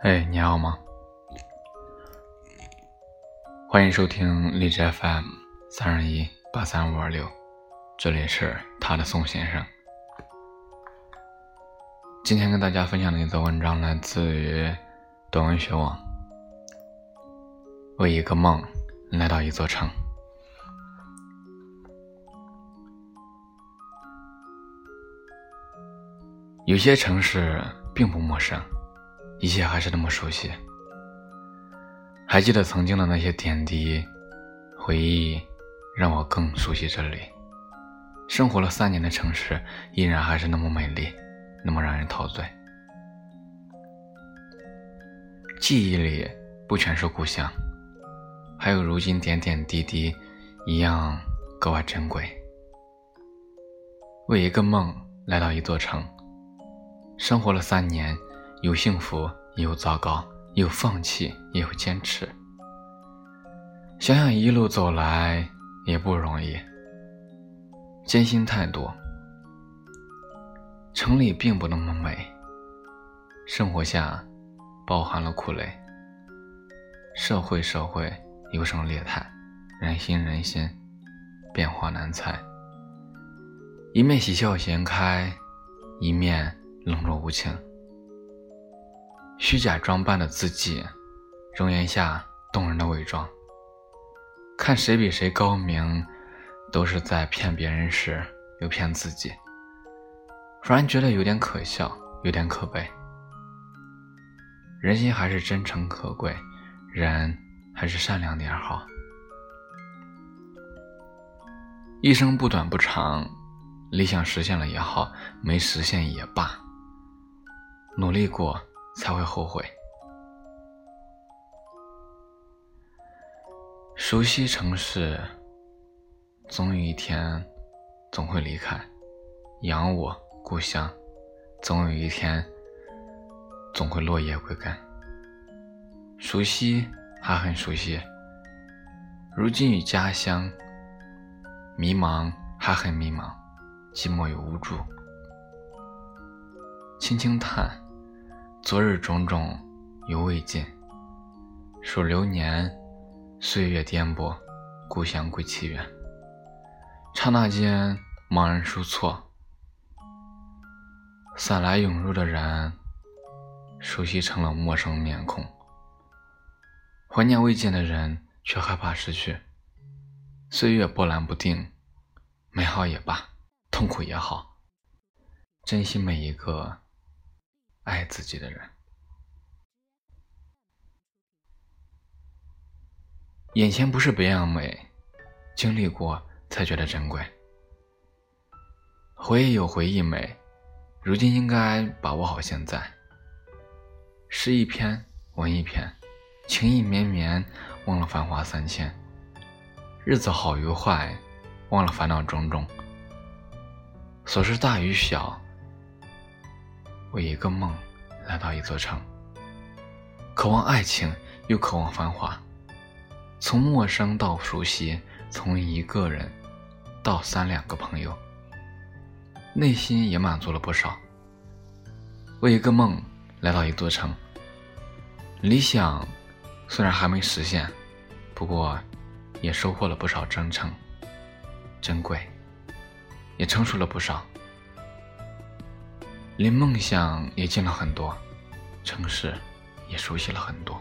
好吗？欢迎收听荔枝 FM 三二一八三五二六，这里是他的宋先生。今天跟大家分享的一则文章来自于短文学网。为一个梦来到一座城，有些城市并不陌生。一切还是那么熟悉，还记得曾经的那些点滴，回忆让我更熟悉这里。生活了三年的城市，依然还是那么美丽，那么让人陶醉。记忆里不全是故乡，还有如今点点滴滴，一样格外珍贵。为一个梦来到一座城，生活了三年。有幸福，也有糟糕；有放弃，也有坚持。想想一路走来也不容易，艰辛太多。城里并不那么美，生活下包含了苦累。社会社会有生劣态，人心人心变化难猜。一面喜笑颜开，一面冷若无情。虚假装扮的自己，容颜下动人的伪装。看谁比谁高明，都是在骗别人时又骗自己，忽然觉得有点可笑，有点可悲。人心还是真诚可贵，人还是善良点好。一生不短不长，理想实现了也好，没实现也罢，努力过。才会后悔。熟悉城市，总有一天总会离开；养我故乡，总有一天总会落叶归根。熟悉还很熟悉，如今与家乡迷茫还很迷茫，寂寞与无助，轻轻叹。昨日种种犹未尽，数流年，岁月颠簸，故乡归期远。刹那间，茫然出错，散来涌入的人，熟悉成了陌生面孔。怀念未见的人，却害怕失去。岁月波澜不定，美好也罢，痛苦也好，珍惜每一个。爱自己的人，眼前不是别样美，经历过才觉得珍贵。回忆有回忆美，如今应该把握好现在。诗一篇，文一篇，情意绵绵，忘了繁华三千。日子好与坏，忘了烦恼种种。琐事大与小。为一个梦来到一座城，渴望爱情，又渴望繁华。从陌生到熟悉，从一个人到三两个朋友，内心也满足了不少。为一个梦来到一座城，理想虽然还没实现，不过也收获了不少真诚、珍贵，也成熟了不少。连梦想也近了很多，城市也熟悉了很多。